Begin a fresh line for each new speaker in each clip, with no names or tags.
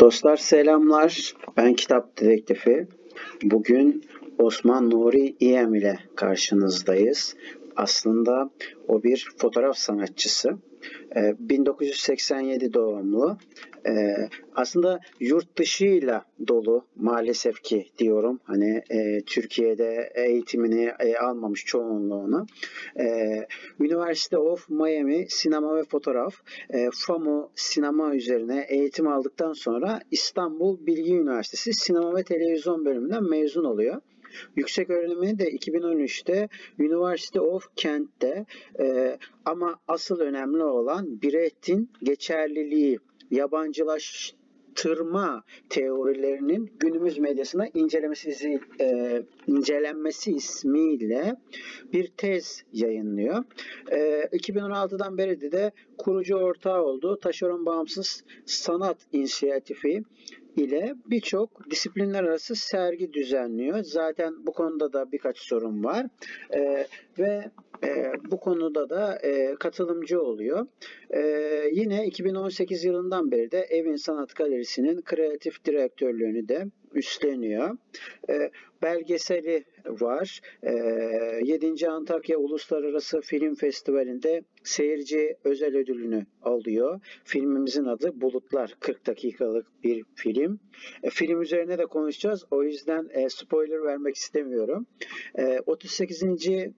Dostlar selamlar. Ben Kitap Dedektifi. Bugün Osman Nuri İyem ile karşınızdayız. Aslında o bir fotoğraf sanatçısı. Ee, 1987 doğumlu. Ee, aslında yurt dışıyla dolu maalesef ki diyorum. Hani e, Türkiye'de eğitimini e, almamış çoğunluğunu. Ee, University of Miami Sinema ve Fotoğraf e, FAMU sinema üzerine eğitim aldıktan sonra İstanbul Bilgi Üniversitesi Sinema ve Televizyon bölümünden mezun oluyor. Yüksek öğrenimini de 2013'te University of Kent'te e, ama asıl önemli olan Brecht'in geçerliliği, yabancılaştırma teorilerinin günümüz medyasına incelemesi, e, incelenmesi ismiyle bir tez yayınlıyor. E, 2016'dan beri de kurucu ortağı olduğu Taşeron Bağımsız Sanat İnisiyatifi ile birçok disiplinler arası sergi düzenliyor. Zaten bu konuda da birkaç sorun var. E, ve e, bu konuda da e, katılımcı oluyor. E, yine 2018 yılından beri de Evin Sanat Galerisi'nin kreatif direktörlüğünü de üstleniyor. E, belgeseli var. E, 7. Antakya Uluslararası Film Festivali'nde seyirci özel ödülünü alıyor. Filmimizin adı Bulutlar. 40 dakikalık bir film. E, film üzerine de konuşacağız. O yüzden e, spoiler vermek istemiyorum. E, 38.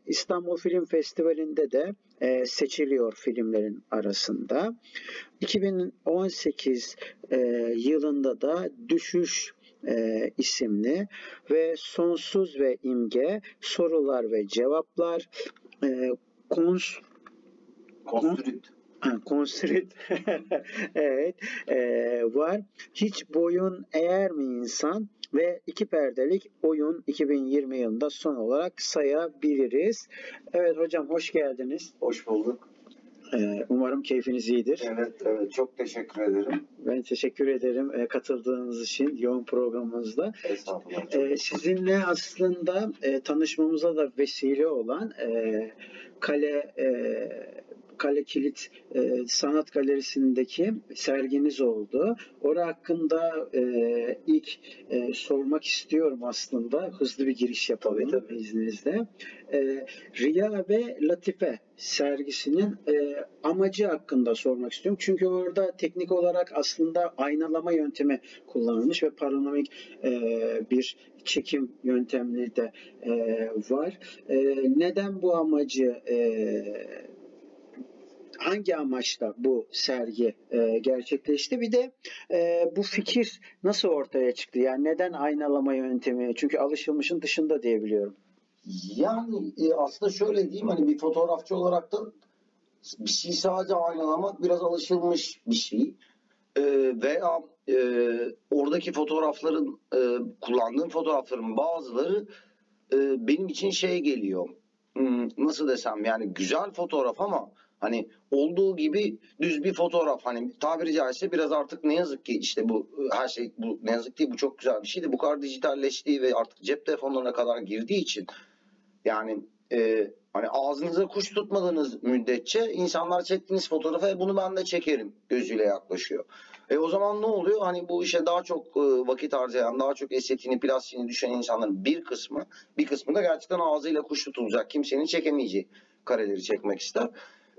İstanbul Film Festivali'nde de e, seçiliyor filmlerin arasında. 2018 e, yılında da Düşüş e, isimli ve Sonsuz ve İmge Sorular ve Cevaplar e, kons
Konstrükt.
Ha, Konsrit evet e, var. Hiç boyun eğer mi insan ve iki perdelik oyun 2020 yılında son olarak sayabiliriz. Evet hocam hoş geldiniz.
Hoş bulduk.
E, umarım keyfiniz iyidir.
Evet, evet. Çok teşekkür ederim.
Ben teşekkür ederim e, katıldığınız için yoğun programımızda.
Estağfurullah.
E, sizinle aslında e, tanışmamıza da vesile olan Kale Kale Kilit e, Sanat Galerisi'ndeki serginiz oldu. Orada hakkında e, ilk e, sormak istiyorum aslında. Hızlı bir giriş yapalım
Tabii, tabii.
izninizle. E, Riya ve Latife sergisinin e, amacı hakkında sormak istiyorum. Çünkü orada teknik olarak aslında aynalama yöntemi kullanılmış ve panoramik e, bir çekim yöntemleri de e, var. E, neden bu amacı e, hangi amaçla bu sergi e, gerçekleşti? Bir de e, bu fikir nasıl ortaya çıktı? Yani neden aynalama yöntemi? Çünkü alışılmışın dışında diyebiliyorum.
Yani e, aslında şöyle diyeyim hani bir fotoğrafçı olarak da bir şey sadece aynalamak biraz alışılmış bir şey. E, veya e, oradaki fotoğrafların e, kullandığım fotoğrafların bazıları e, benim için şey geliyor. Hmm, nasıl desem yani güzel fotoğraf ama hani olduğu gibi düz bir fotoğraf hani tabiri caizse biraz artık ne yazık ki işte bu her şey bu ne yazık ki bu çok güzel bir şeydi. Bu kadar dijitalleştiği ve artık cep telefonlarına kadar girdiği için yani e, hani ağzınıza kuş tutmadığınız müddetçe insanlar çektiğiniz fotoğrafa "E, bunu ben de çekerim gözüyle yaklaşıyor. E o zaman ne oluyor? Hani bu işe daha çok e, vakit harcayan, daha çok estetiğini, plastiğini düşen insanların bir kısmı, bir kısmı da gerçekten ağzıyla kuş tutulacak, kimsenin çekemeyeceği kareleri çekmek ister.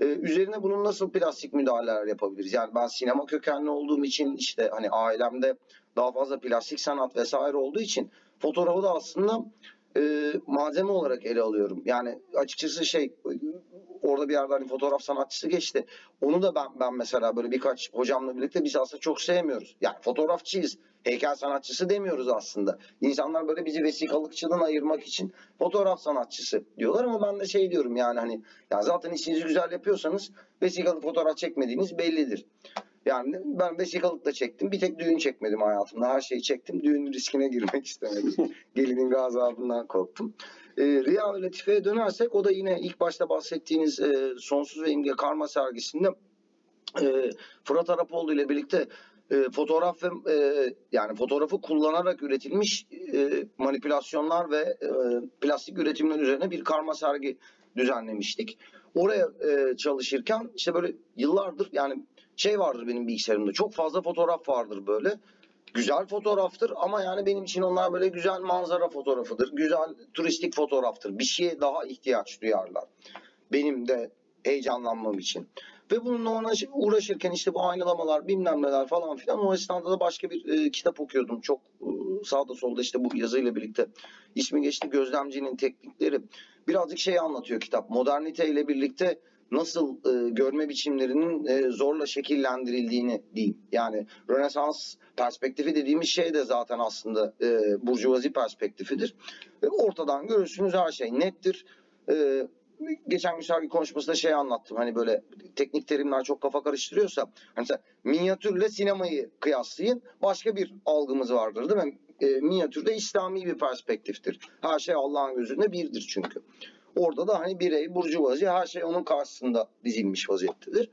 E, üzerine bunun nasıl plastik müdahaleler yapabiliriz? Yani ben sinema kökenli olduğum için işte hani ailemde daha fazla plastik sanat vesaire olduğu için fotoğrafı da aslında e, malzeme olarak ele alıyorum. Yani açıkçası şey orada bir yerde hani fotoğraf sanatçısı geçti. Onu da ben ben mesela böyle birkaç hocamla birlikte biz aslında çok sevmiyoruz. Yani fotoğrafçıyız. Heykel sanatçısı demiyoruz aslında. İnsanlar böyle bizi vesikalıkçıdan ayırmak için fotoğraf sanatçısı diyorlar ama ben de şey diyorum yani hani ya zaten işinizi güzel yapıyorsanız vesikalık fotoğraf çekmediğiniz bellidir. Yani ben vesikalık da çektim. Bir tek düğün çekmedim hayatımda. Her şeyi çektim. Düğün riskine girmek istemedim. Gelinin gazabından korktum. E, Riya ve Latife'ye dönersek o da yine ilk başta bahsettiğiniz e, Sonsuz ve İmge Karma sergisinde e, Fırat Arapoğlu ile birlikte e, fotoğraf ve e, yani fotoğrafı kullanarak üretilmiş e, manipülasyonlar ve e, plastik üretimler üzerine bir karma sergi düzenlemiştik. Oraya e, çalışırken işte böyle yıllardır yani şey vardır benim bilgisayarımda çok fazla fotoğraf vardır böyle. güzel fotoğraftır ama yani benim için onlar böyle güzel manzara fotoğrafıdır. Güzel turistik fotoğraftır. Bir şeye daha ihtiyaç duyarlar. Benim de heyecanlanmam için. Ve bununla uğraş- uğraşırken işte bu aynalamalar bilmem neler falan filan o esnada da başka bir e, kitap okuyordum. Çok e, sağda solda işte bu yazıyla birlikte ismi geçti Gözlemcinin Teknikleri. Birazcık şey anlatıyor kitap. Modernite ile birlikte nasıl e, görme biçimlerinin e, zorla şekillendirildiğini diyeyim. Yani Rönesans perspektifi dediğimiz şey de zaten aslında e, burjuvazi perspektifidir. E, ortadan görürsünüz her şey nettir. E, geçen sergi konuşmasında şey anlattım. Hani böyle teknik terimler çok kafa karıştırıyorsa. Hani mesela minyatürle sinemayı kıyaslayın. Başka bir algımız vardır değil mi? E, minyatürde İslami bir perspektiftir. Her şey Allah'ın gözünde birdir çünkü. Orada da hani birey, burjuvazi her şey onun karşısında dizilmiş vaziyettedir.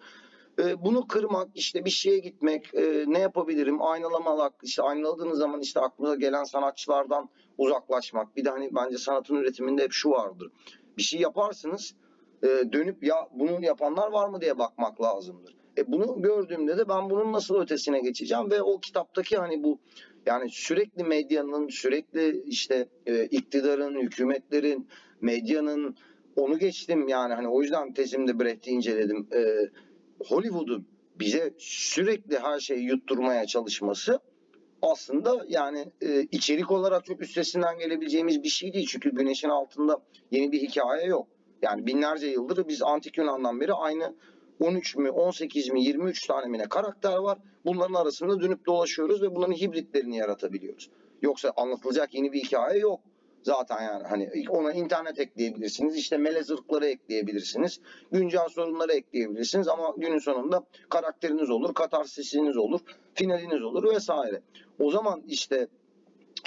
E, bunu kırmak, işte bir şeye gitmek, e, ne yapabilirim, aynalamamak, işte aynaladığınız zaman işte aklınıza gelen sanatçılardan uzaklaşmak. Bir de hani bence sanatın üretiminde hep şu vardır. Bir şey yaparsınız, e, dönüp ya bunu yapanlar var mı diye bakmak lazımdır. E bunu gördüğümde de ben bunun nasıl ötesine geçeceğim ve o kitaptaki hani bu yani sürekli medyanın, sürekli işte e, iktidarın, hükümetlerin, medyanın onu geçtim yani hani o yüzden tezimde Brecht'i inceledim. E, Hollywood'un bize sürekli her şeyi yutturmaya çalışması aslında yani e, içerik olarak çok üstesinden gelebileceğimiz bir şey değil. Çünkü güneşin altında yeni bir hikaye yok. Yani binlerce yıldır biz antik Yunan'dan beri aynı 13 mi 18 mi 23 tane mi ne karakter var. Bunların arasında dönüp dolaşıyoruz ve bunların hibritlerini yaratabiliyoruz. Yoksa anlatılacak yeni bir hikaye yok. Zaten yani hani ona internet ekleyebilirsiniz. işte melez ırkları ekleyebilirsiniz. Güncel sorunları ekleyebilirsiniz ama günün sonunda karakteriniz olur, katarsisiniz olur, finaliniz olur vesaire. O zaman işte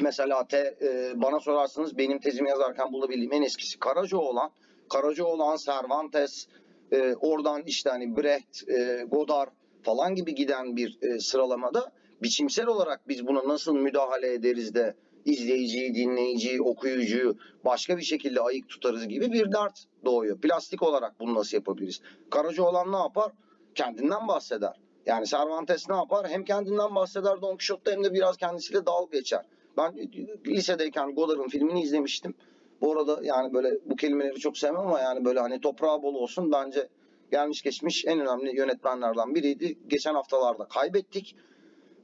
mesela te, e, bana sorarsanız benim tezimi yazarken bulabildiğim en eskisi Karacaoğlan. Karacaoğlan, Cervantes, e, oradan işte hani Brecht, e, Godard falan gibi giden bir e, sıralamada biçimsel olarak biz buna nasıl müdahale ederiz de izleyiciyi, dinleyiciyi, okuyucuyu başka bir şekilde ayık tutarız gibi bir dert doğuyor. Plastik olarak bunu nasıl yapabiliriz? Karacaoğlan ne yapar? Kendinden bahseder. Yani Cervantes ne yapar? Hem kendinden bahseder Don Quixote'da hem de biraz kendisiyle dalga geçer. Ben lisedeyken Godard'ın filmini izlemiştim. Bu arada yani böyle bu kelimeleri çok sevmem ama yani böyle hani toprağı bol olsun bence gelmiş geçmiş en önemli yönetmenlerden biriydi. Geçen haftalarda kaybettik.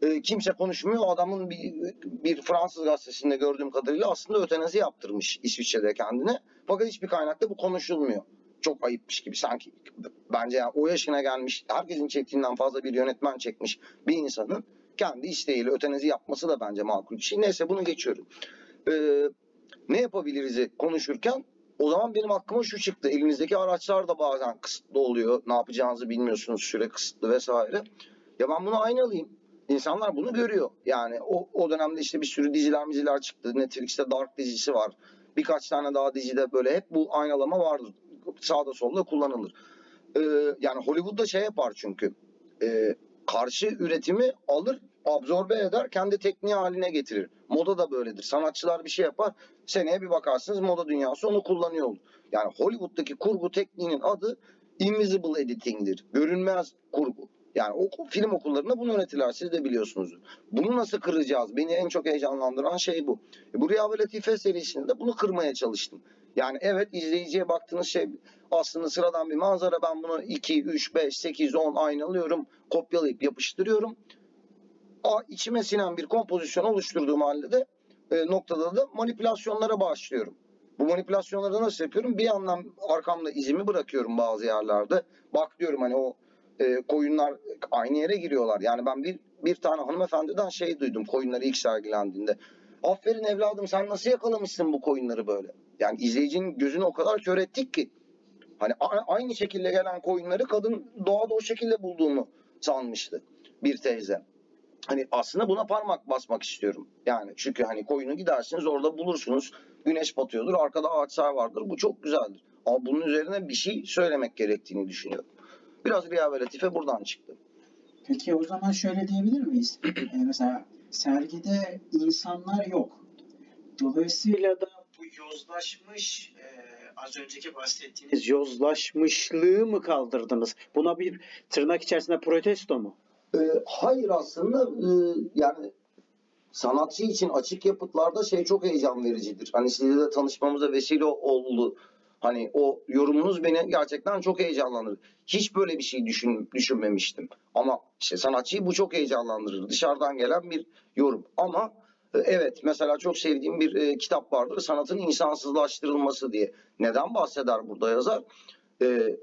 E, kimse konuşmuyor. Adamın bir, bir Fransız gazetesinde gördüğüm kadarıyla aslında ötenazi yaptırmış İsviçre'de kendine. Fakat hiçbir kaynakta bu konuşulmuyor. Çok ayıpmış gibi sanki. Bence yani o yaşına gelmiş, herkesin çektiğinden fazla bir yönetmen çekmiş bir insanın kendi isteğiyle ötenazi yapması da bence makul bir şey. Neyse bunu geçiyorum. Ee, ne yapabiliriz konuşurken o zaman benim aklıma şu çıktı. Elinizdeki araçlar da bazen kısıtlı oluyor. Ne yapacağınızı bilmiyorsunuz. Süre kısıtlı vesaire. Ya ben bunu aynalayayım. İnsanlar bunu görüyor. Yani o, o dönemde işte bir sürü diziler miziler çıktı. Netflix'te Dark dizisi var. Birkaç tane daha dizide böyle hep bu aynalama vardır. Sağda solda kullanılır. Ee, yani Hollywood'da şey yapar çünkü. Ee, karşı üretimi alır, absorbe eder, kendi tekniği haline getirir. Moda da böyledir. Sanatçılar bir şey yapar, seneye bir bakarsınız moda dünyası onu kullanıyor olur. Yani Hollywood'daki kurgu tekniğinin adı invisible editing'dir. Görünmez kurgu. Yani o film okullarında bunu öğretirler. Siz de biliyorsunuz. Bunu nasıl kıracağız? Beni en çok heyecanlandıran şey bu. E, bu Rüya ve Latife serisinde bunu kırmaya çalıştım. Yani evet izleyiciye baktığınız şey aslında sıradan bir manzara. Ben bunu 2, 3, 5, 8, 10 aynalıyorum. Kopyalayıp yapıştırıyorum. A, içime sinen bir kompozisyon oluşturduğum halde de e, noktada da manipülasyonlara başlıyorum. Bu manipülasyonları nasıl yapıyorum? Bir yandan arkamda izimi bırakıyorum bazı yerlerde. Bak diyorum hani o e, koyunlar aynı yere giriyorlar. Yani ben bir bir tane hanımefendiden şey duydum koyunları ilk sergilendiğinde. Aferin evladım sen nasıl yakalamışsın bu koyunları böyle? Yani izleyicinin gözünü o kadar kör ettik ki. Hani aynı şekilde gelen koyunları kadın doğada o şekilde bulduğumu sanmıştı bir teyze. Hani aslında buna parmak basmak istiyorum. Yani çünkü hani koyunu gidersiniz orada bulursunuz. Güneş batıyordur arkada ağaçlar vardır. Bu çok güzeldir. Ama bunun üzerine bir şey söylemek gerektiğini düşünüyorum. Biraz Riya ve Latife buradan çıktı.
Peki o zaman şöyle diyebilir miyiz? Ee, mesela sergide insanlar yok. Dolayısıyla da bu yozlaşmış, e, az önceki bahsettiğiniz yozlaşmışlığı mı kaldırdınız? Buna bir tırnak içerisinde protesto mu?
Ee, hayır aslında e, yani sanatçı için açık yapıtlarda şey çok heyecan vericidir. Hani sizle de tanışmamıza vesile oldu. Hani o yorumunuz beni gerçekten çok heyecanlandırdı. Hiç böyle bir şey düşün, düşünmemiştim. Ama işte sanatçıyı bu çok heyecanlandırır. Dışarıdan gelen bir yorum. Ama e, evet mesela çok sevdiğim bir e, kitap vardır. Sanatın insansızlaştırılması diye. Neden bahseder burada yazar? E,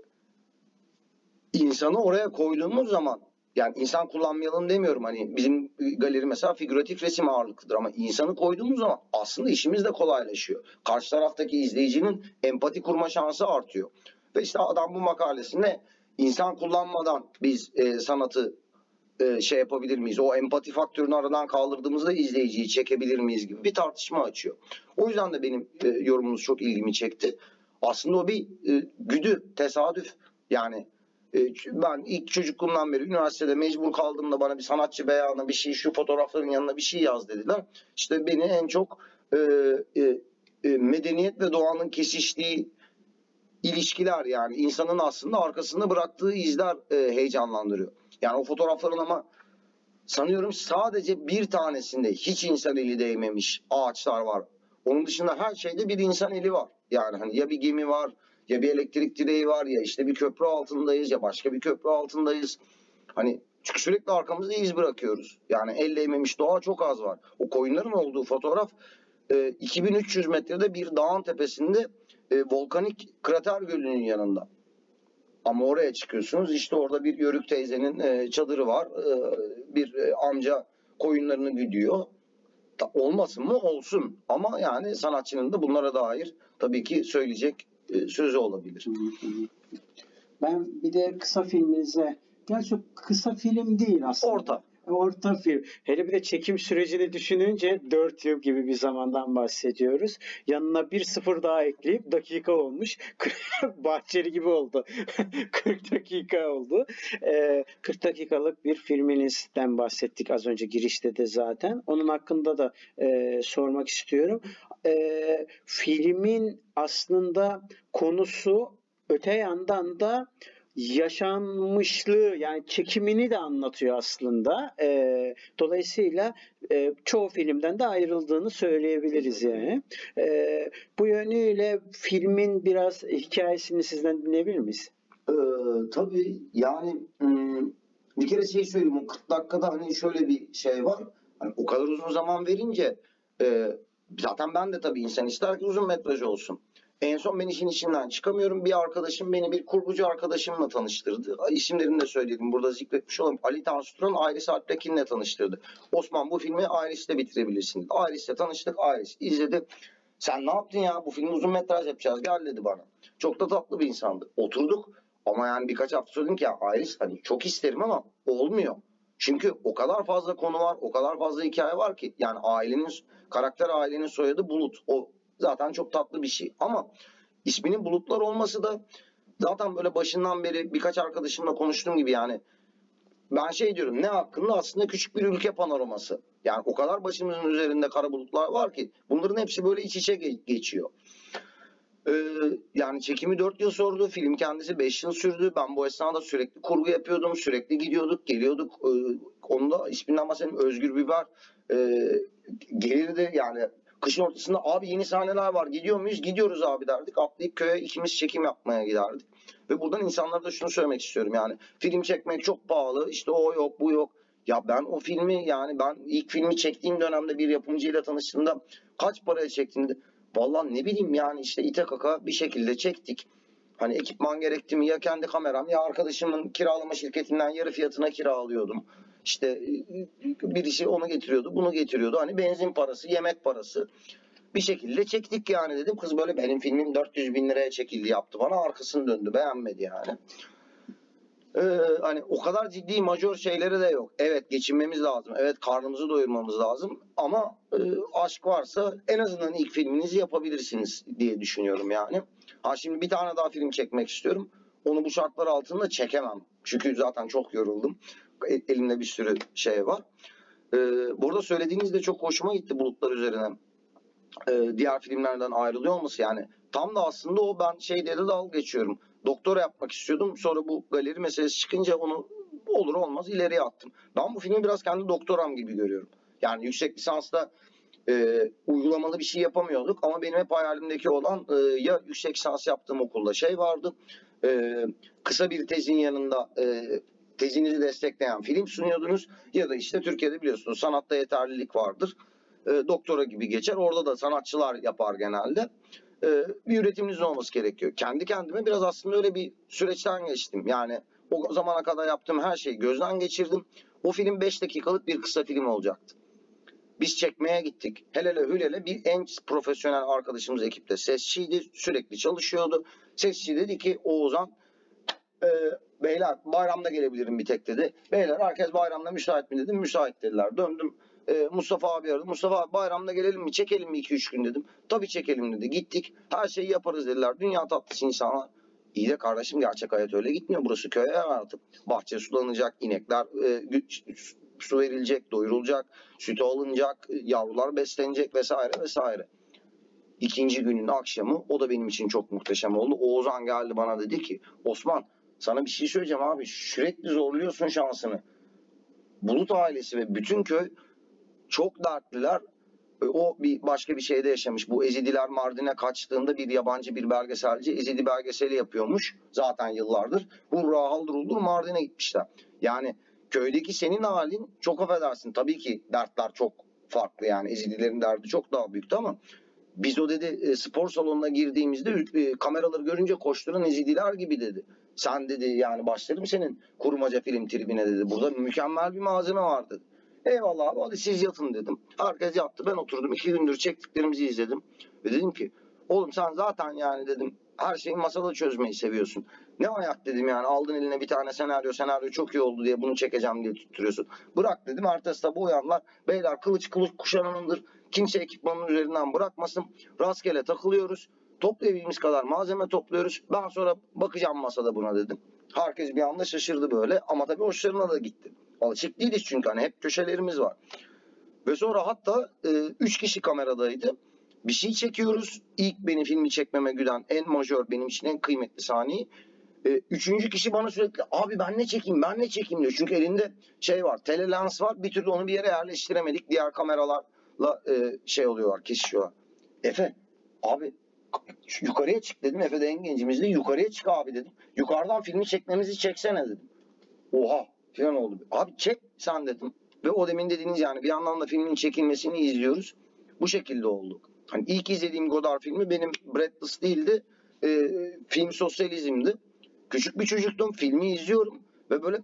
insanı oraya koyduğumuz zaman yani insan kullanmayalım demiyorum hani bizim galeri mesela figüratif resim ağırlıklıdır ama insanı koyduğumuz zaman aslında işimiz de kolaylaşıyor. Karşı taraftaki izleyicinin empati kurma şansı artıyor. Ve işte adam bu makalesinde insan kullanmadan biz e, sanatı e, şey yapabilir miyiz? O empati faktörünü aradan kaldırdığımızda izleyiciyi çekebilir miyiz gibi bir tartışma açıyor. O yüzden de benim e, yorumunuz çok ilgimi çekti. Aslında o bir e, güdü, tesadüf. Yani ben ilk çocukluğumdan beri üniversitede mecbur kaldığımda bana bir sanatçı beyanı bir şey şu fotoğrafların yanına bir şey yaz dediler. İşte beni en çok e, e, e, medeniyet ve doğanın kesiştiği ilişkiler yani insanın aslında arkasında bıraktığı izler e, heyecanlandırıyor. Yani o fotoğrafların ama sanıyorum sadece bir tanesinde hiç insan eli değmemiş ağaçlar var. Onun dışında her şeyde bir insan eli var. Yani hani ya bir gemi var, ya bir elektrik direği var, ya işte bir köprü altındayız, ya başka bir köprü altındayız. Hani çünkü sürekli arkamızda iz bırakıyoruz. Yani el değmemiş doğa çok az var. O koyunların olduğu fotoğraf e, 2300 metrede bir dağın tepesinde e, volkanik krater gölünün yanında. Ama oraya çıkıyorsunuz işte orada bir Yörük teyzenin e, çadırı var. E, bir e, amca koyunlarını güdüyor. Ta- olmasın mı? Olsun. Ama yani sanatçının da bunlara dair tabii ki söyleyecek sözü olabilir.
Ben bir de kısa filminize, gerçi kısa film değil aslında.
Orta.
Orta film.
Hele bir de çekim sürecini düşününce 4 yıl gibi bir zamandan bahsediyoruz. Yanına bir sıfır daha ekleyip dakika olmuş. Bahçeli gibi oldu. 40 dakika oldu. Ee, 40 dakikalık bir filminizden bahsettik az önce girişte de zaten. Onun hakkında da e, sormak istiyorum. Ee, filmin aslında konusu öte yandan da yaşanmışlığı yani çekimini de anlatıyor aslında. Ee, dolayısıyla e, çoğu filmden de ayrıldığını söyleyebiliriz yani. Ee, bu yönüyle filmin biraz hikayesini sizden dinleyebilir miyiz?
Ee, tabii yani hmm, bir kere şey söyleyeyim o 40 dakikada hani şöyle bir şey var. Hani o kadar uzun zaman verince e, zaten ben de tabii insan ister ki uzun metraj olsun. En son ben işin içinden çıkamıyorum. Bir arkadaşım beni bir kurgucu arkadaşımla tanıştırdı. İsimlerini de söyledim. Burada zikretmiş olalım. Ali Tansu'nun Iris Alptekin'le tanıştırdı. Osman bu filmi Iris'te bitirebilirsin. dedi. Iris'te tanıştık. Iris izledi. Sen ne yaptın ya? Bu filmi uzun metraj yapacağız. Gel dedi bana. Çok da tatlı bir insandı. Oturduk. Ama yani birkaç hafta söyledim ki ya Iris hani çok isterim ama olmuyor. Çünkü o kadar fazla konu var, o kadar fazla hikaye var ki. Yani ailenin, karakter ailenin soyadı Bulut. O zaten çok tatlı bir şey. Ama isminin Bulutlar olması da zaten böyle başından beri birkaç arkadaşımla konuştuğum gibi yani ben şey diyorum ne hakkında aslında küçük bir ülke panoraması. Yani o kadar başımızın üzerinde kara bulutlar var ki bunların hepsi böyle iç içe ge- geçiyor. Ee, yani çekimi 4 yıl sordu. Film kendisi 5 yıl sürdü. Ben bu esnada sürekli kurgu yapıyordum. Sürekli gidiyorduk, geliyorduk. Ee, onu da isminden bahsedeyim. Özgür Biber e, gelirdi yani kışın ortasında abi yeni sahneler var gidiyor muyuz? Gidiyoruz abi derdik. Atlayıp köye ikimiz çekim yapmaya giderdik. Ve buradan insanlara da şunu söylemek istiyorum yani. Film çekmek çok pahalı. İşte o yok bu yok. Ya ben o filmi yani ben ilk filmi çektiğim dönemde bir yapımcıyla tanıştığımda kaç paraya çektiğimde Vallahi ne bileyim yani işte ite kaka bir şekilde çektik. Hani ekipman gerekti mi ya kendi kameram ya arkadaşımın kiralama şirketinden yarı fiyatına kiralıyordum. İşte e, birisi onu getiriyordu, bunu getiriyordu. Hani benzin parası, yemek parası. Bir şekilde çektik yani dedim. Kız böyle benim filmim 400 bin liraya çekildi yaptı bana. Arkasını döndü beğenmedi yani. Ee, hani o kadar ciddi majör şeyleri de yok. Evet geçinmemiz lazım. Evet karnımızı doyurmamız lazım. Ama e, aşk varsa en azından ilk filminizi yapabilirsiniz diye düşünüyorum yani. Ha şimdi bir tane daha film çekmek istiyorum. Onu bu şartlar altında çekemem. Çünkü zaten çok yoruldum. Elimde bir sürü şey var. Ee, burada söylediğiniz de çok hoşuma gitti bulutlar üzerine. Ee, diğer filmlerden ayrılıyor olması yani. Tam da aslında o ben şeyde de dalga geçiyorum. Doktora yapmak istiyordum. Sonra bu galeri meselesi çıkınca onu olur olmaz ileriye attım. Ben bu filmi biraz kendi doktoram gibi görüyorum. Yani yüksek lisansta e, uygulamalı bir şey yapamıyorduk ama benim hep hayalimdeki olan e, ya yüksek lisans yaptığım okulda şey vardı e, kısa bir tezin yanında e, tezinizi destekleyen film sunuyordunuz ya da işte Türkiye'de biliyorsunuz sanatta yeterlilik vardır. E, doktora gibi geçer. Orada da sanatçılar yapar genelde. E, bir üretiminiz olması gerekiyor. Kendi kendime biraz aslında öyle bir süreçten geçtim. Yani o zamana kadar yaptığım her şeyi gözden geçirdim. O film 5 dakikalık bir kısa film olacaktı. Biz çekmeye gittik. Helele hülele bir en profesyonel arkadaşımız ekipte sesçiydi. Sürekli çalışıyordu. Sesçi dedi ki Oğuzhan e, beyler bayramda gelebilirim bir tek dedi. Beyler herkes bayramda müsait mi dedim. Müsait dediler. Döndüm e, Mustafa abi aradım. Mustafa abi bayramda gelelim mi? Çekelim mi 2-3 gün dedim. Tabii çekelim dedi. Gittik. Her şeyi yaparız dediler. Dünya tatlısı insanlar. İyi de kardeşim gerçek hayat öyle gitmiyor. Burası köy hayatı. Bahçe sulanacak, inekler e, su verilecek, doyurulacak, sütü alınacak, yavrular beslenecek vesaire vesaire. İkinci günün akşamı o da benim için çok muhteşem oldu. Oğuzhan geldi bana dedi ki Osman sana bir şey söyleyeceğim abi sürekli zorluyorsun şansını. Bulut ailesi ve bütün köy çok dertliler. E, O bir başka bir şeyde yaşamış. Bu Ezidiler Mardin'e kaçtığında bir yabancı bir belgeselci Ezidi belgeseli yapıyormuş. Zaten yıllardır. Hurra haldır uldur Mardin'e gitmişler. Yani köydeki senin halin çok affedersin. Tabii ki dertler çok farklı yani. Ezidilerin derdi çok daha büyüktü ama biz o dedi e, spor salonuna girdiğimizde e, kameraları görünce koşturan ezidiler gibi dedi. Sen dedi yani başlarım senin kurmaca film tribine dedi. Burada mükemmel bir malzeme var dedi. Eyvallah abi hadi siz yatın dedim. Herkes yattı ben oturdum. iki gündür çektiklerimizi izledim. Ve dedim ki oğlum sen zaten yani dedim her şeyi masada çözmeyi seviyorsun. Ne ayak dedim yani aldın eline bir tane senaryo senaryo çok iyi oldu diye bunu çekeceğim diye tutturuyorsun. Bırak dedim ertesi sabah uyanlar beyler kılıç kılıç kuşananındır. Kimse ekipmanın üzerinden bırakmasın. Rastgele takılıyoruz. Toplayabildiğimiz kadar malzeme topluyoruz. Ben sonra bakacağım masada buna dedim. Herkes bir anda şaşırdı böyle ama tabii hoşlarına da gitti. Alışık değiliz çünkü hani hep köşelerimiz var. Ve sonra hatta 3 kişi kameradaydı. Bir şey çekiyoruz. İlk beni filmi çekmeme güden en majör benim için en kıymetli sahneyi. E, üçüncü kişi bana sürekli abi ben ne çekeyim ben ne çekeyim diyor. Çünkü elinde şey var telelens var bir türlü onu bir yere yerleştiremedik. Diğer kameralarla e, şey oluyorlar kesişiyorlar. Efe abi yukarıya çık dedim. Efe de en gencimizdi. Yukarıya çık abi dedim. Yukarıdan filmi çekmemizi çeksene dedim. Oha falan oldu. Abi çek sen dedim. Ve o demin dediğiniz yani bir yandan da filmin çekilmesini izliyoruz. Bu şekilde oldu. Hani ilk izlediğim Godard filmi benim Breathless değildi. E, film sosyalizmdi. Küçük bir çocuktum. Filmi izliyorum. Ve böyle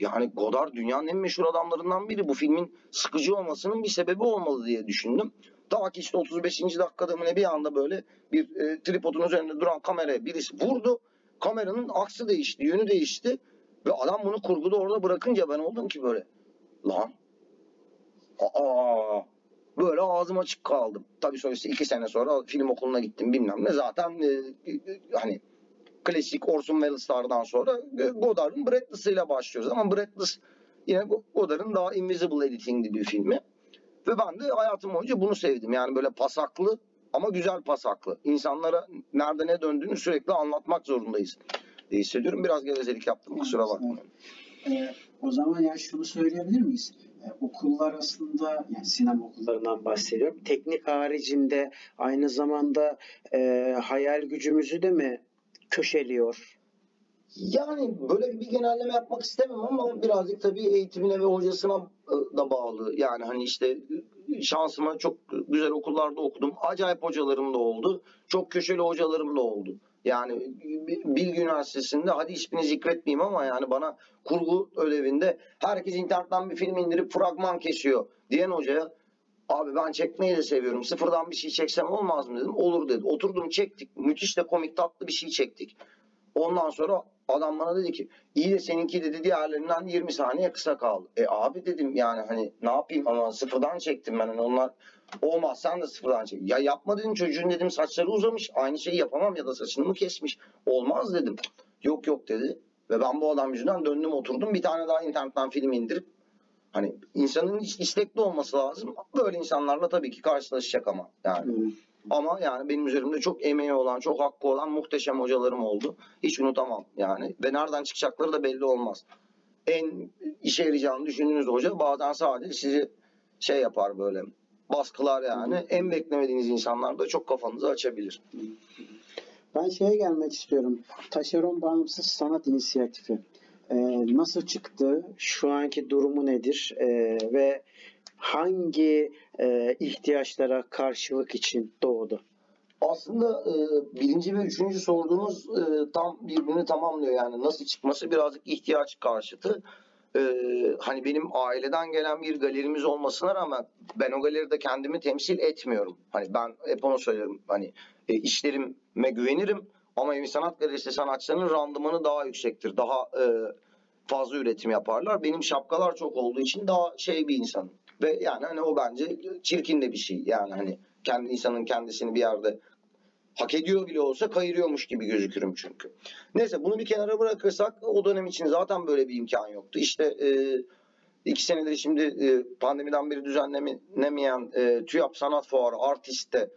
yani Godard dünyanın en meşhur adamlarından biri. Bu filmin sıkıcı olmasının bir sebebi olmalı diye düşündüm. Ta ki işte 35. dakikada mı ne bir anda böyle bir e, tripodun üzerinde duran kameraya birisi vurdu. Kameranın aksı değişti, yönü değişti. Ve adam bunu kurguda orada bırakınca ben oldum ki böyle. Lan. Aa. Böyle ağzım açık kaldım. Tabii sonra işte iki sene sonra film okuluna gittim bilmem ne. Zaten e, e, hani klasik Orson Welles'lardan sonra e, Godard'ın Breathless'ıyla başlıyoruz. Ama Breathless yine Godard'ın daha Invisible Editing'li bir filmi. Ve ben de hayatım boyunca bunu sevdim. Yani böyle pasaklı ama güzel pasaklı. İnsanlara nerede ne döndüğünü sürekli anlatmak zorundayız diye hissediyorum. Biraz gevezelik yaptım kusura bakmayın.
Ee, o zaman ya şunu söyleyebilir miyiz? Ee, okullar aslında yani sinema okullarından bahsediyorum. Teknik haricinde aynı zamanda e, hayal gücümüzü de mi köşeliyor?
Yani böyle bir genelleme yapmak istemem ama birazcık tabii eğitimine ve hocasına da bağlı. Yani hani işte şansıma çok güzel okullarda okudum. Acayip hocalarım da oldu. Çok köşeli hocalarım da oldu. Yani Bilgi Üniversitesi'nde hadi ismini zikretmeyeyim ama yani bana kurgu ödevinde herkes internetten bir film indirip fragman kesiyor diyen hocaya abi ben çekmeyi de seviyorum. Sıfırdan bir şey çeksem olmaz mı dedim. Olur dedi. Oturdum çektik. Müthiş de komik tatlı bir şey çektik. Ondan sonra adam bana dedi ki iyi de seninki dedi diğerlerinden 20 saniye kısa kaldı. E abi dedim yani hani ne yapayım ama sıfırdan çektim ben hani onlar olmaz sen de sıfırdan çek. Ya yapma dedim çocuğun dedim saçları uzamış aynı şeyi yapamam ya da saçını mı kesmiş olmaz dedim. Yok yok dedi ve ben bu adam yüzünden döndüm oturdum bir tane daha internetten film indirip hani insanın istekli olması lazım. Böyle insanlarla tabii ki karşılaşacak ama yani.
Hmm.
Ama yani benim üzerimde çok emeği olan, çok hakkı olan muhteşem hocalarım oldu. Hiç unutamam yani. Ve nereden çıkacakları da belli olmaz. En işe yarayacağını düşündüğünüz hoca bazen sadece sizi şey yapar böyle. Baskılar yani. En beklemediğiniz insanlar da çok kafanızı açabilir.
Ben şeye gelmek istiyorum. Taşeron Bağımsız Sanat İnisiyatifi. Ee, nasıl çıktı? Şu anki durumu nedir? Ee, ve hangi e, ihtiyaçlara karşılık için doğdu?
Aslında e, birinci ve üçüncü sorduğunuz e, tam birbirini tamamlıyor. Yani nasıl çıkması birazcık ihtiyaç karşıtı. E, hani benim aileden gelen bir galerimiz olmasına rağmen ben o galeride kendimi temsil etmiyorum. Hani ben hep onu söylerim. Hani e, işlerime güvenirim ama Evi Sanat Galerisi sanatçılarının randımanı daha yüksektir. Daha e, fazla üretim yaparlar. Benim şapkalar çok olduğu için daha şey bir insanım. Ve yani hani o bence çirkin de bir şey. Yani hani kendi insanın kendisini bir yerde hak ediyor bile olsa kayırıyormuş gibi gözükürüm çünkü. Neyse bunu bir kenara bırakırsak o dönem için zaten böyle bir imkan yoktu. İşte e, iki senedir şimdi e, pandemiden beri düzenlenemeyen e, TÜYAP Sanat Fuarı Artist'te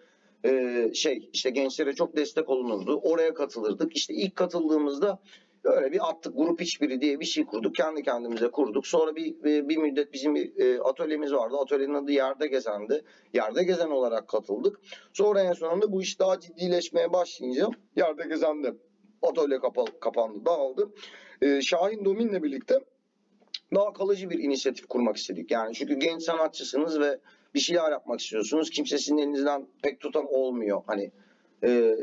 e, şey işte gençlere çok destek olunurdu. Oraya katılırdık. İşte ilk katıldığımızda öyle bir attık grup işbiri diye bir şey kurduk. Kendi kendimize kurduk. Sonra bir bir, bir müddet bizim bir e, atölyemiz vardı. Atölyenin adı Yerde Gezen'di. Yerde Gezen olarak katıldık. Sonra en sonunda bu iş daha ciddileşmeye başlayınca Yerde Gezen'de atölye kapalı, kapandı, dağıldı. E, Şahin Domin'le birlikte daha kalıcı bir inisiyatif kurmak istedik. Yani çünkü genç sanatçısınız ve bir şeyler yapmak istiyorsunuz. Kimse sizin elinizden pek tutan olmuyor. Hani e,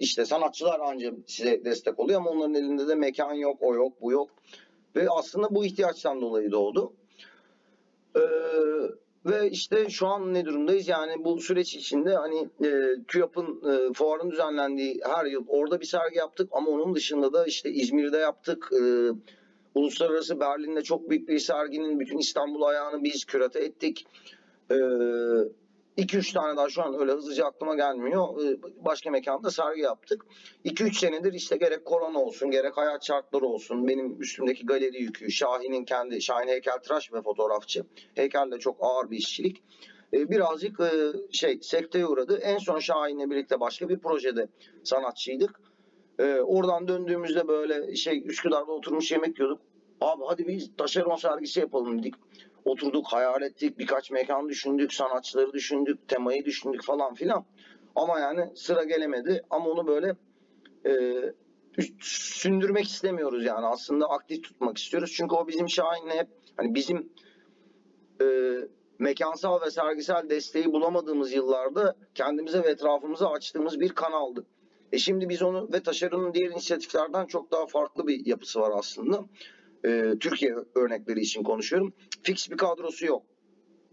işte sanatçılar ancak size destek oluyor ama onların elinde de mekan yok, o yok, bu yok. Ve aslında bu ihtiyaçtan dolayı doğdu. Ee, ve işte şu an ne durumdayız? Yani bu süreç içinde hani e, TÜYAP'ın e, fuarın düzenlendiği her yıl orada bir sergi yaptık ama onun dışında da işte İzmir'de yaptık. E, Uluslararası Berlin'de çok büyük bir serginin bütün İstanbul ayağını biz kürate ettik. E, 2-3 tane daha şu an öyle hızlıca aklıma gelmiyor. E, başka mekanda sergi yaptık. 2-3 senedir işte gerek korona olsun gerek hayat şartları olsun benim üstümdeki galeri yükü Şahin'in kendi Şahin heykeltıraş ve fotoğrafçı. Heykel de çok ağır bir işçilik. E, birazcık e, şey sekteye uğradı. En son Şahin'le birlikte başka bir projede sanatçıydık. E, oradan döndüğümüzde böyle şey Üsküdar'da oturmuş yemek yiyorduk. Abi hadi biz taşeron sergisi yapalım dedik. Oturduk hayal ettik birkaç mekan düşündük sanatçıları düşündük temayı düşündük falan filan. Ama yani sıra gelemedi ama onu böyle e, sündürmek istemiyoruz yani aslında aktif tutmak istiyoruz. Çünkü o bizim Şahin'le hep hani bizim e, mekansal ve sergisel desteği bulamadığımız yıllarda kendimize ve etrafımıza açtığımız bir kanaldı. E şimdi biz onu ve Taşeron'un diğer inisiyatiflerden çok daha farklı bir yapısı var aslında. E, Türkiye örnekleri için konuşuyorum. Fix bir kadrosu yok.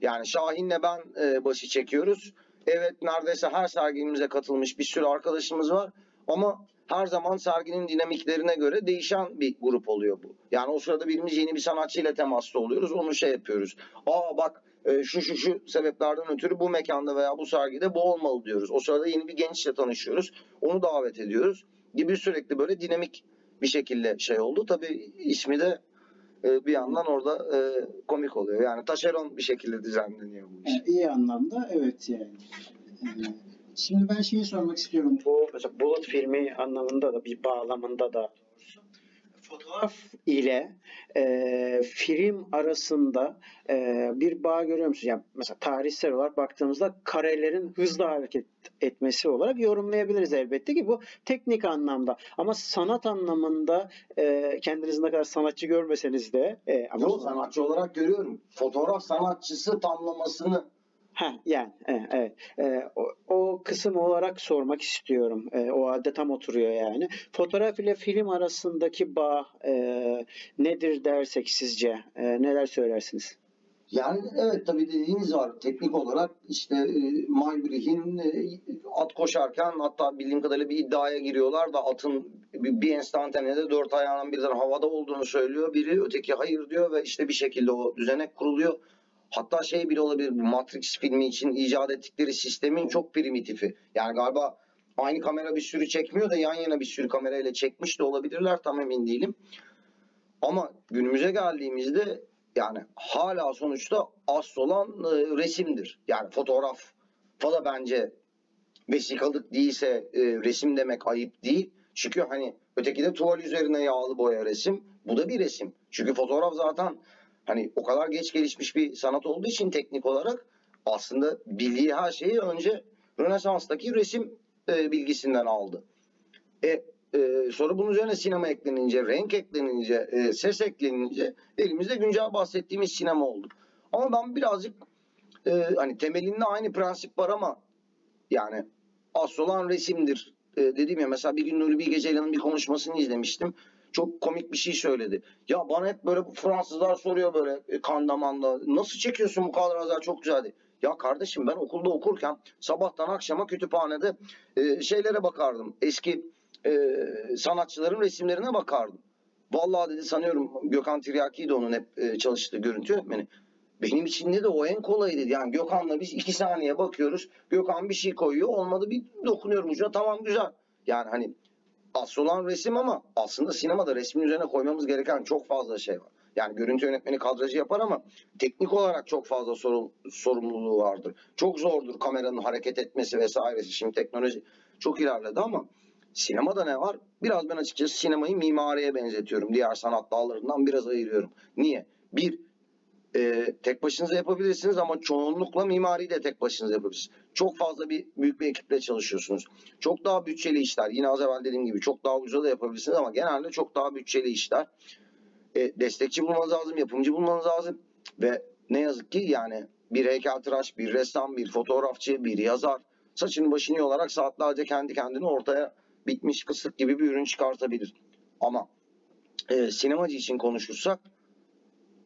Yani Şahin'le ben e, başı çekiyoruz. Evet neredeyse her sergimize katılmış bir sürü arkadaşımız var. Ama her zaman serginin dinamiklerine göre değişen bir grup oluyor bu. Yani o sırada birimiz yeni bir sanatçıyla temasta oluyoruz. Onu şey yapıyoruz. Aa bak e, şu şu şu sebeplerden ötürü bu mekanda veya bu sergide bu olmalı diyoruz. O sırada yeni bir gençle tanışıyoruz. Onu davet ediyoruz. Gibi sürekli böyle dinamik bir şekilde şey oldu. Tabii ismi de e, bir yandan orada e, komik oluyor. Yani taşeron bir şekilde düzenleniyor bu iş.
Yani iyi anlamda evet yani. Ee, Şimdi ben şeyi sormak istiyorum. Bu mesela Bulut filmi anlamında da bir bağlamında da fotoğraf ile e, film arasında e, bir bağ görüyor musunuz? Yani mesela tarihsel olarak baktığımızda karelerin hızlı hareket etmesi olarak yorumlayabiliriz elbette ki bu teknik anlamda. Ama sanat anlamında e, kendinizi ne kadar sanatçı görmeseniz de e, ama
Ama sanatçı olarak görüyorum. Fotoğraf sanatçısı tamlamasını
Ha yani evet, evet. Ee, o, o kısım olarak sormak istiyorum. Ee, o halde tam oturuyor yani. Fotoğraf ile film arasındaki bağ e, nedir dersek sizce? E, neler söylersiniz?
Yani evet tabii dediğiniz var. Teknik olarak işte e, Maybrich'in e, at koşarken hatta bildiğim kadarıyla bir iddiaya giriyorlar da atın bir, bir enstantanede dört ayağının birden havada olduğunu söylüyor. Biri öteki hayır diyor ve işte bir şekilde o düzenek kuruluyor. Hatta şey bile olabilir Matrix filmi için icat ettikleri sistemin çok primitifi. Yani galiba aynı kamera bir sürü çekmiyor da yan yana bir sürü kamerayla çekmiş de olabilirler tam emin değilim. Ama günümüze geldiğimizde yani hala sonuçta asıl olan e, resimdir. Yani fotoğraf falan bence vesikalık değilse e, resim demek ayıp değil. Çünkü hani öteki de tuval üzerine yağlı boya resim. Bu da bir resim. Çünkü fotoğraf zaten hani o kadar geç gelişmiş bir sanat olduğu için teknik olarak aslında bildiği her şeyi önce Rönesans'taki resim e, bilgisinden aldı. E, e, sonra bunun üzerine sinema eklenince, renk eklenince, e, ses eklenince elimizde güncel bahsettiğimiz sinema oldu. Ama ben birazcık e, hani temelinde aynı prensip var ama yani asıl olan resimdir. E, dediğim ya mesela bir gün Nuri Bilge Ceylan'ın bir konuşmasını izlemiştim. Çok komik bir şey söyledi. Ya bana hep böyle Fransızlar soruyor böyle e, kandamanda. Nasıl çekiyorsun bu kadar çok güzeldi. Ya kardeşim ben okulda okurken sabahtan akşama kütüphanede e, şeylere bakardım. Eski e, sanatçıların resimlerine bakardım. Vallahi dedi sanıyorum Gökhan Tiryaki de onun hep e, çalıştığı görüntü yönetmeni. Benim için de o en kolayı dedi. Yani Gökhan'la biz iki saniye bakıyoruz. Gökhan bir şey koyuyor. Olmadı bir dokunuyorum ucuna. Tamam güzel. Yani hani asıl olan resim ama aslında sinemada resmin üzerine koymamız gereken çok fazla şey var. Yani görüntü yönetmeni kadrajı yapar ama teknik olarak çok fazla sorun, sorumluluğu vardır. Çok zordur kameranın hareket etmesi vesairesi. Şimdi teknoloji çok ilerledi ama sinemada ne var? Biraz ben açıkçası sinemayı mimariye benzetiyorum. Diğer sanat dallarından biraz ayırıyorum. Niye? Bir, e, tek başınıza yapabilirsiniz ama çoğunlukla mimariyi de tek başınıza yapabilirsiniz. Çok fazla bir büyük bir ekiple çalışıyorsunuz. Çok daha bütçeli işler. Yine az evvel dediğim gibi çok daha ucuza da yapabilirsiniz ama genelde çok daha bütçeli işler. E, destekçi bulmanız lazım, yapımcı bulmanız lazım ve ne yazık ki yani bir heykeltıraş, bir ressam, bir fotoğrafçı, bir yazar saçını başını yolarak saatlerce kendi kendine ortaya bitmiş kısık gibi bir ürün çıkartabilir. Ama e, sinemacı için konuşursak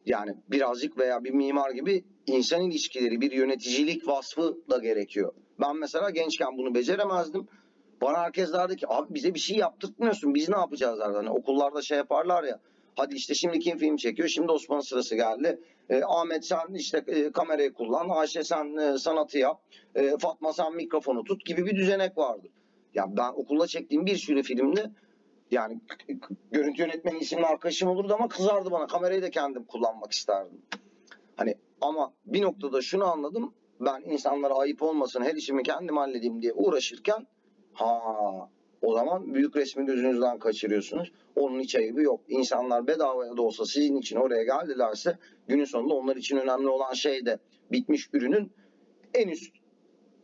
yani birazcık veya bir mimar gibi insan ilişkileri, bir yöneticilik vasfı da gerekiyor. Ben mesela gençken bunu beceremezdim. Bana herkes derdi ki abi bize bir şey yaptırtmıyorsun. Biz ne yapacağız derdi. Hani okullarda şey yaparlar ya. Hadi işte şimdi kim film çekiyor? Şimdi Osman sırası geldi. E, Ahmet sen işte e, kamerayı kullan. Ayşe sen e, sanatı yap. E, Fatma sen mikrofonu tut gibi bir düzenek vardı. Ya ben okulda çektiğim bir sürü filmde yani görüntü yönetmeni isimli arkadaşım olurdu ama kızardı bana. Kamerayı da kendim kullanmak isterdim. Hani ama bir noktada şunu anladım. Ben insanlara ayıp olmasın her işimi kendim halledeyim diye uğraşırken ha o zaman büyük resmi gözünüzden kaçırıyorsunuz. Onun hiç ayıbı yok. İnsanlar bedavaya da olsa sizin için oraya geldilerse günün sonunda onlar için önemli olan şey de bitmiş ürünün en üst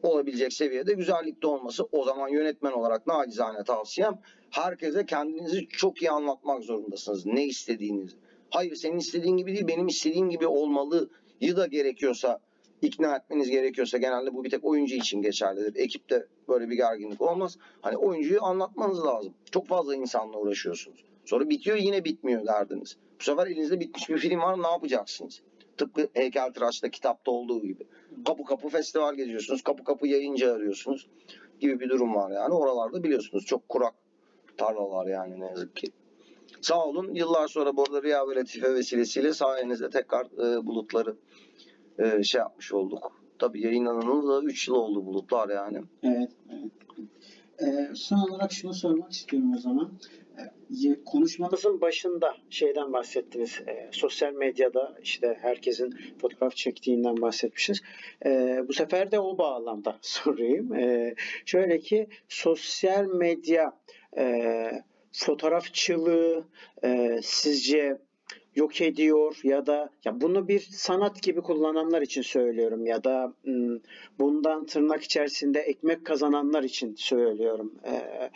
olabilecek seviyede güzellikte olması. O zaman yönetmen olarak nacizane tavsiyem herkese kendinizi çok iyi anlatmak zorundasınız. Ne istediğinizi. Hayır senin istediğin gibi değil benim istediğim gibi olmalıyı da gerekiyorsa ikna etmeniz gerekiyorsa genelde bu bir tek oyuncu için geçerlidir. Ekipte böyle bir gerginlik olmaz. Hani oyuncuyu anlatmanız lazım. Çok fazla insanla uğraşıyorsunuz. Sonra bitiyor yine bitmiyor derdiniz. Bu sefer elinizde bitmiş bir film var ne yapacaksınız? Tıpkı heykeltıraşta kitapta olduğu gibi. Kapı kapı festival geziyorsunuz. Kapı kapı yayıncı arıyorsunuz gibi bir durum var yani. Oralarda biliyorsunuz çok kurak tarlalar yani ne yazık ki. Sağ olun. Yıllar sonra bu arada Rüya ve vesilesiyle sayenizde tekrar e, bulutları e, şey yapmış olduk. Tabii yayınlanalı da 3 yıl oldu bulutlar yani.
Evet. evet. Ee, son olarak şunu sormak istiyorum o zaman. Konuşmamızın başında şeyden bahsettiniz. Ee, sosyal medyada işte herkesin fotoğraf çektiğinden bahsetmişsiniz. Ee, bu sefer de o bağlamda sorayım. Ee, şöyle ki sosyal medya e, fotoğrafçılığı e, sizce yok ediyor ya da ya bunu bir sanat gibi kullananlar için söylüyorum ya da m, bundan tırnak içerisinde ekmek kazananlar için söylüyorum. Ee,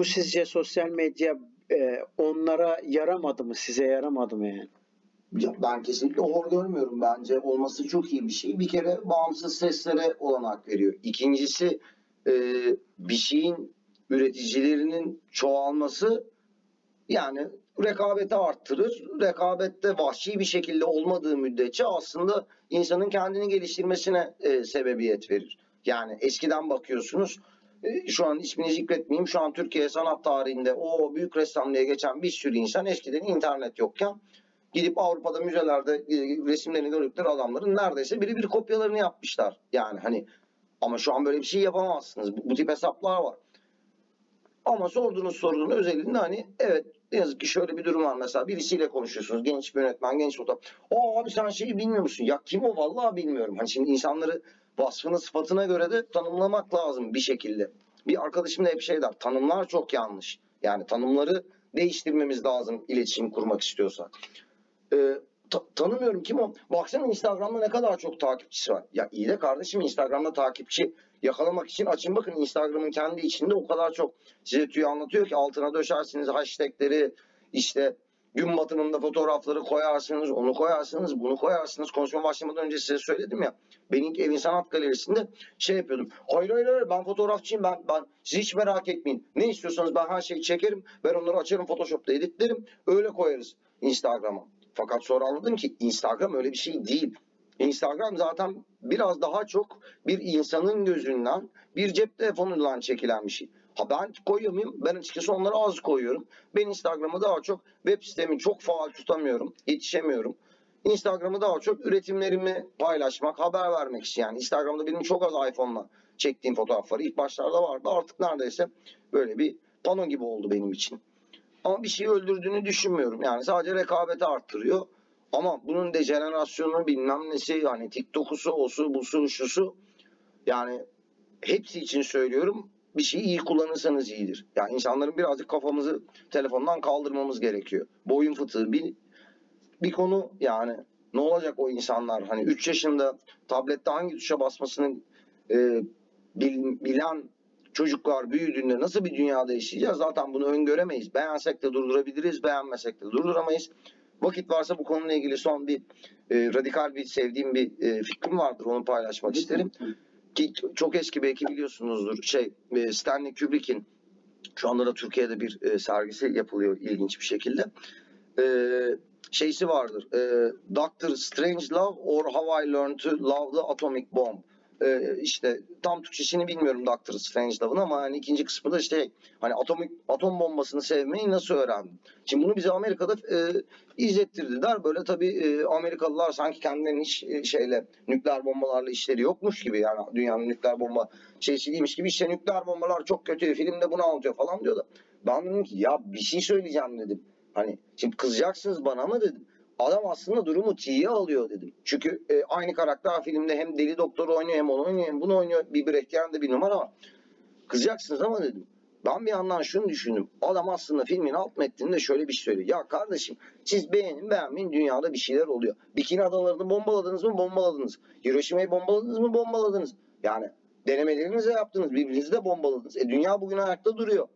bu sizce sosyal medya e, onlara yaramadı mı, size yaramadı mı yani?
Ya ben kesinlikle hor görmüyorum. Bence olması çok iyi bir şey. Bir kere bağımsız seslere olanak veriyor. İkincisi e, bir şeyin üreticilerinin çoğalması yani rekabeti arttırır. Rekabette vahşi bir şekilde olmadığı müddetçe aslında insanın kendini geliştirmesine e, sebebiyet verir. Yani eskiden bakıyorsunuz şu an ismini zikretmeyeyim. Şu an Türkiye sanat tarihinde o büyük ressam diye geçen bir sürü insan eskiden internet yokken gidip Avrupa'da müzelerde e, resimlerini gördükleri adamların neredeyse biri bir kopyalarını yapmışlar. Yani hani ama şu an böyle bir şey yapamazsınız. Bu, bu tip hesaplar var. Ama sorduğunuz sorunun özelinde hani evet ne yazık ki şöyle bir durum var mesela birisiyle konuşuyorsunuz genç bir yönetmen genç fotoğraf. O abi sen şeyi bilmiyor musun? Ya kim o vallahi bilmiyorum. Hani şimdi insanları vasfını sıfatına göre de tanımlamak lazım bir şekilde. Bir arkadaşım da hep şey der tanımlar çok yanlış. Yani tanımları değiştirmemiz lazım iletişim kurmak istiyorsak. Ee, ta- tanımıyorum kim o. Baksana Instagram'da ne kadar çok takipçisi var. Ya iyi de kardeşim Instagram'da takipçi yakalamak için açın bakın Instagram'ın kendi içinde o kadar çok size tüy anlatıyor ki altına döşersiniz hashtagleri işte gün batımında fotoğrafları koyarsınız, onu koyarsınız, bunu koyarsınız. Konuşma başlamadan önce size söyledim ya. Ben ilk Evin Sanat Galerisi'nde şey yapıyordum. Hayır hayır hayır ben fotoğrafçıyım ben, ben siz hiç merak etmeyin. Ne istiyorsanız ben her şeyi çekerim. Ben onları açarım Photoshop'ta editlerim. Öyle koyarız Instagram'a. Fakat sonra anladım ki Instagram öyle bir şey değil. Instagram zaten biraz daha çok bir insanın gözünden bir cep telefonundan çekilen bir şey. Ha ben koyuyor muyum? Ben açıkçası onları az koyuyorum. Ben Instagram'ı daha çok web sitemi çok faal tutamıyorum. Yetişemiyorum. Instagram'ı daha çok üretimlerimi paylaşmak, haber vermek için. Yani Instagram'da benim çok az iPhone'la çektiğim fotoğrafları ilk başlarda vardı. Artık neredeyse böyle bir pano gibi oldu benim için. Ama bir şeyi öldürdüğünü düşünmüyorum. Yani sadece rekabeti arttırıyor. Ama bunun dejenerasyonu bilmem nesi hani TikTok'usu, osu, busu, şusu yani hepsi için söylüyorum bir şeyi iyi kullanırsanız iyidir. Yani insanların birazcık kafamızı telefondan kaldırmamız gerekiyor. Boyun fıtığı bir, bir konu yani ne olacak o insanlar hani 3 yaşında tablette hangi tuşa basmasını e, bil- bilen çocuklar büyüdüğünde nasıl bir dünyada yaşayacağız zaten bunu öngöremeyiz. Beğensek de durdurabiliriz, beğenmesek de durduramayız. Vakit varsa bu konuyla ilgili son bir e, radikal bir sevdiğim bir e, fikrim vardır. Onu paylaşmak isterim. Ki çok eski belki biliyorsunuzdur. Şey e, Stanley Kubrick'in şu anda da Türkiye'de bir e, sergisi yapılıyor ilginç bir şekilde. E, şeysi vardır. E, Doctor Strangelove or How I Learned to Love the Atomic Bomb. E, işte tam Türkçesini bilmiyorum Doctor Strangelove'ın ama hani ikinci kısmı da işte hani atomik atom bombasını sevmeyi nasıl öğrendim? Şimdi bunu bize Amerika'da e, izlettirdiler. Böyle tabii e, Amerikalılar sanki kendilerinin hiç e, şeyle nükleer bombalarla işleri yokmuş gibi yani dünyanın nükleer bomba şeysi değilmiş gibi işte nükleer bombalar çok kötü filmde bunu anlatıyor falan diyor da ben dedim ki ya bir şey söyleyeceğim dedim. Hani şimdi kızacaksınız bana mı dedim. Adam aslında durumu tiye alıyor dedim. Çünkü e, aynı karakter filmde hem deli doktor oynuyor hem onu oynuyor hem bunu oynuyor. Bir Brecht'ten de bir numara var. Kızacaksınız ama dedim. Ben bir yandan şunu düşündüm. Adam aslında filmin alt metninde şöyle bir şey söylüyor. Ya kardeşim siz beğenin beğenmeyin dünyada bir şeyler oluyor. Bikini adalarını bombaladınız mı bombaladınız. Hiroşima'yı bombaladınız mı bombaladınız. Yani denemelerinizi de yaptınız. Birbirinizi de bombaladınız. E dünya bugün ayakta duruyor.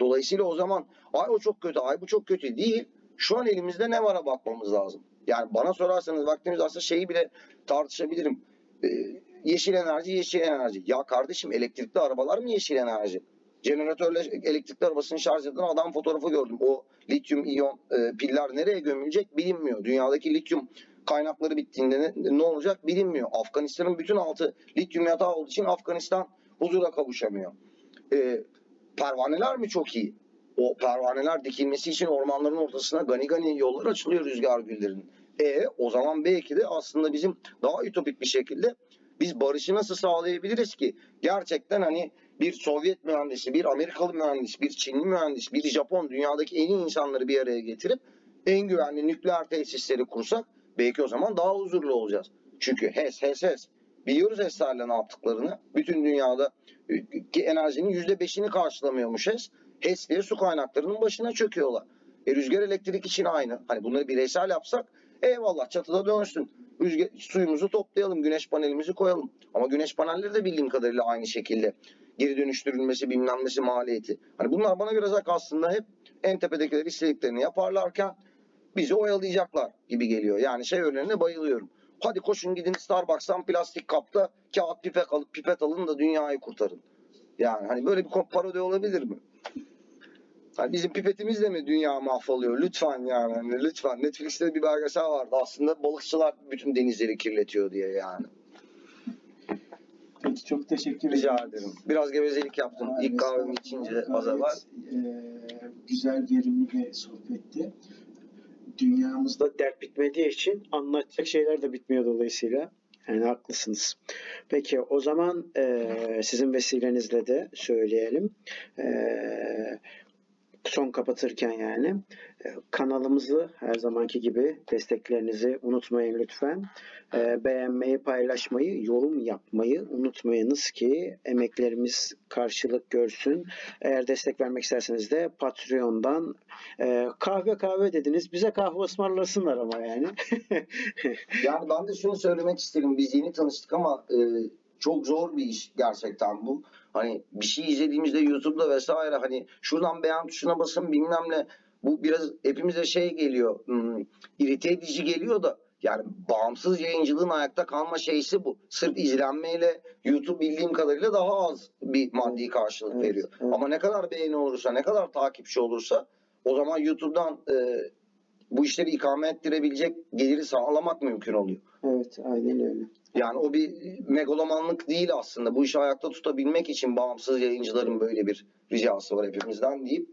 Dolayısıyla o zaman ay o çok kötü ay bu çok kötü değil. Şu an elimizde ne vara bakmamız lazım. Yani bana sorarsanız vaktimiz varsa şeyi bile tartışabilirim. Ee, yeşil enerji yeşil enerji. Ya kardeşim elektrikli arabalar mı yeşil enerji? Jeneratörle elektrikli arabasını şarj eden adam fotoğrafı gördüm. O lityum iyon e, piller nereye gömülecek bilinmiyor. Dünyadaki lityum kaynakları bittiğinde ne, ne olacak bilinmiyor. Afganistan'ın bütün altı lityum yatağı olduğu için Afganistan huzura kavuşamıyor. E, pervaneler mi çok iyi? O pervaneler dikilmesi için ormanların ortasına gani gani yollar açılıyor rüzgar güllerinin. E o zaman belki de aslında bizim daha ütopik bir şekilde biz barışı nasıl sağlayabiliriz ki? Gerçekten hani bir Sovyet mühendisi, bir Amerikalı mühendis, bir Çinli mühendis, bir Japon dünyadaki en iyi insanları bir araya getirip en güvenli nükleer tesisleri kursak belki o zaman daha huzurlu olacağız. Çünkü HES, HES, HES. Biliyoruz HES'lerle ne yaptıklarını. Bütün dünyada e, ki enerjinin %5'ini karşılamıyormuş HES. HES diye su kaynaklarının başına çöküyorlar. E, rüzgar elektrik için aynı. Hani bunları bireysel yapsak eyvallah çatıda dönsün. Rüzgar, suyumuzu toplayalım, güneş panelimizi koyalım. Ama güneş panelleri de bildiğim kadarıyla aynı şekilde geri dönüştürülmesi bilmem nesi maliyeti. Hani bunlar bana göre zaten aslında hep en tepedekiler istediklerini yaparlarken bizi oyalayacaklar gibi geliyor. Yani şey örneğine bayılıyorum. Hadi koşun gidin Starbucks'tan plastik kapta kağıt pipet alıp pipet alın da dünyayı kurtarın. Yani hani böyle bir parodi olabilir mi? Hani bizim pipetimizle mi dünya mahvoluyor? Lütfen yani hani lütfen. Netflix'te bir belgesel vardı aslında balıkçılar bütün denizleri kirletiyor diye yani.
Peki çok teşekkür
Rica
ederim.
ederim. Biraz gevezelik yaptım. İlk kahvemi içince az evvel.
Güzel verimli bir sohbetti. Dünyamızda
Da dert bitmediği için anlatacak şeyler de bitmiyor dolayısıyla. Yani haklısınız. Peki o zaman e, sizin vesilenizle de söyleyelim. E, son kapatırken yani e, kanalımızı her zamanki gibi desteklerinizi unutmayın lütfen. E, beğenmeyi, paylaşmayı, yorum yapmayı unutmayınız ki emeklerimiz karşılık görsün. Eğer destek vermek isterseniz de Patreon'dan e, kahve kahve dediniz. Bize kahve ısmarlasınlar ama yani.
Yani ben de şunu söylemek isterim. Biz yeni tanıştık ama çok zor bir iş gerçekten bu. Hani bir şey izlediğimizde YouTube'da vesaire hani şuradan beğen tuşuna basın bilmem ne. Bu biraz hepimize şey geliyor. Hmm, irite edici geliyor da yani bağımsız yayıncılığın ayakta kalma şeysi bu. Sırf izlenmeyle YouTube bildiğim kadarıyla daha az bir maddi karşılık
Evet,
veriyor.
evet.
Ama ne kadar beğeni olursa, ne kadar takipçi olursa o zaman YouTube'dan e, bu işleri ikame ettirebilecek geliri sağlamak mümkün oluyor.
Evet aynen öyle.
Yani o bir megalomanlık değil aslında. Bu işi ayakta tutabilmek için bağımsız yayıncıların böyle bir ricası var hepimizden deyip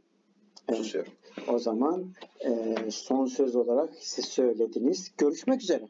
Evet.
susuyorum.
O zaman e, son söz olarak siz söylediniz. Görüşmek üzere.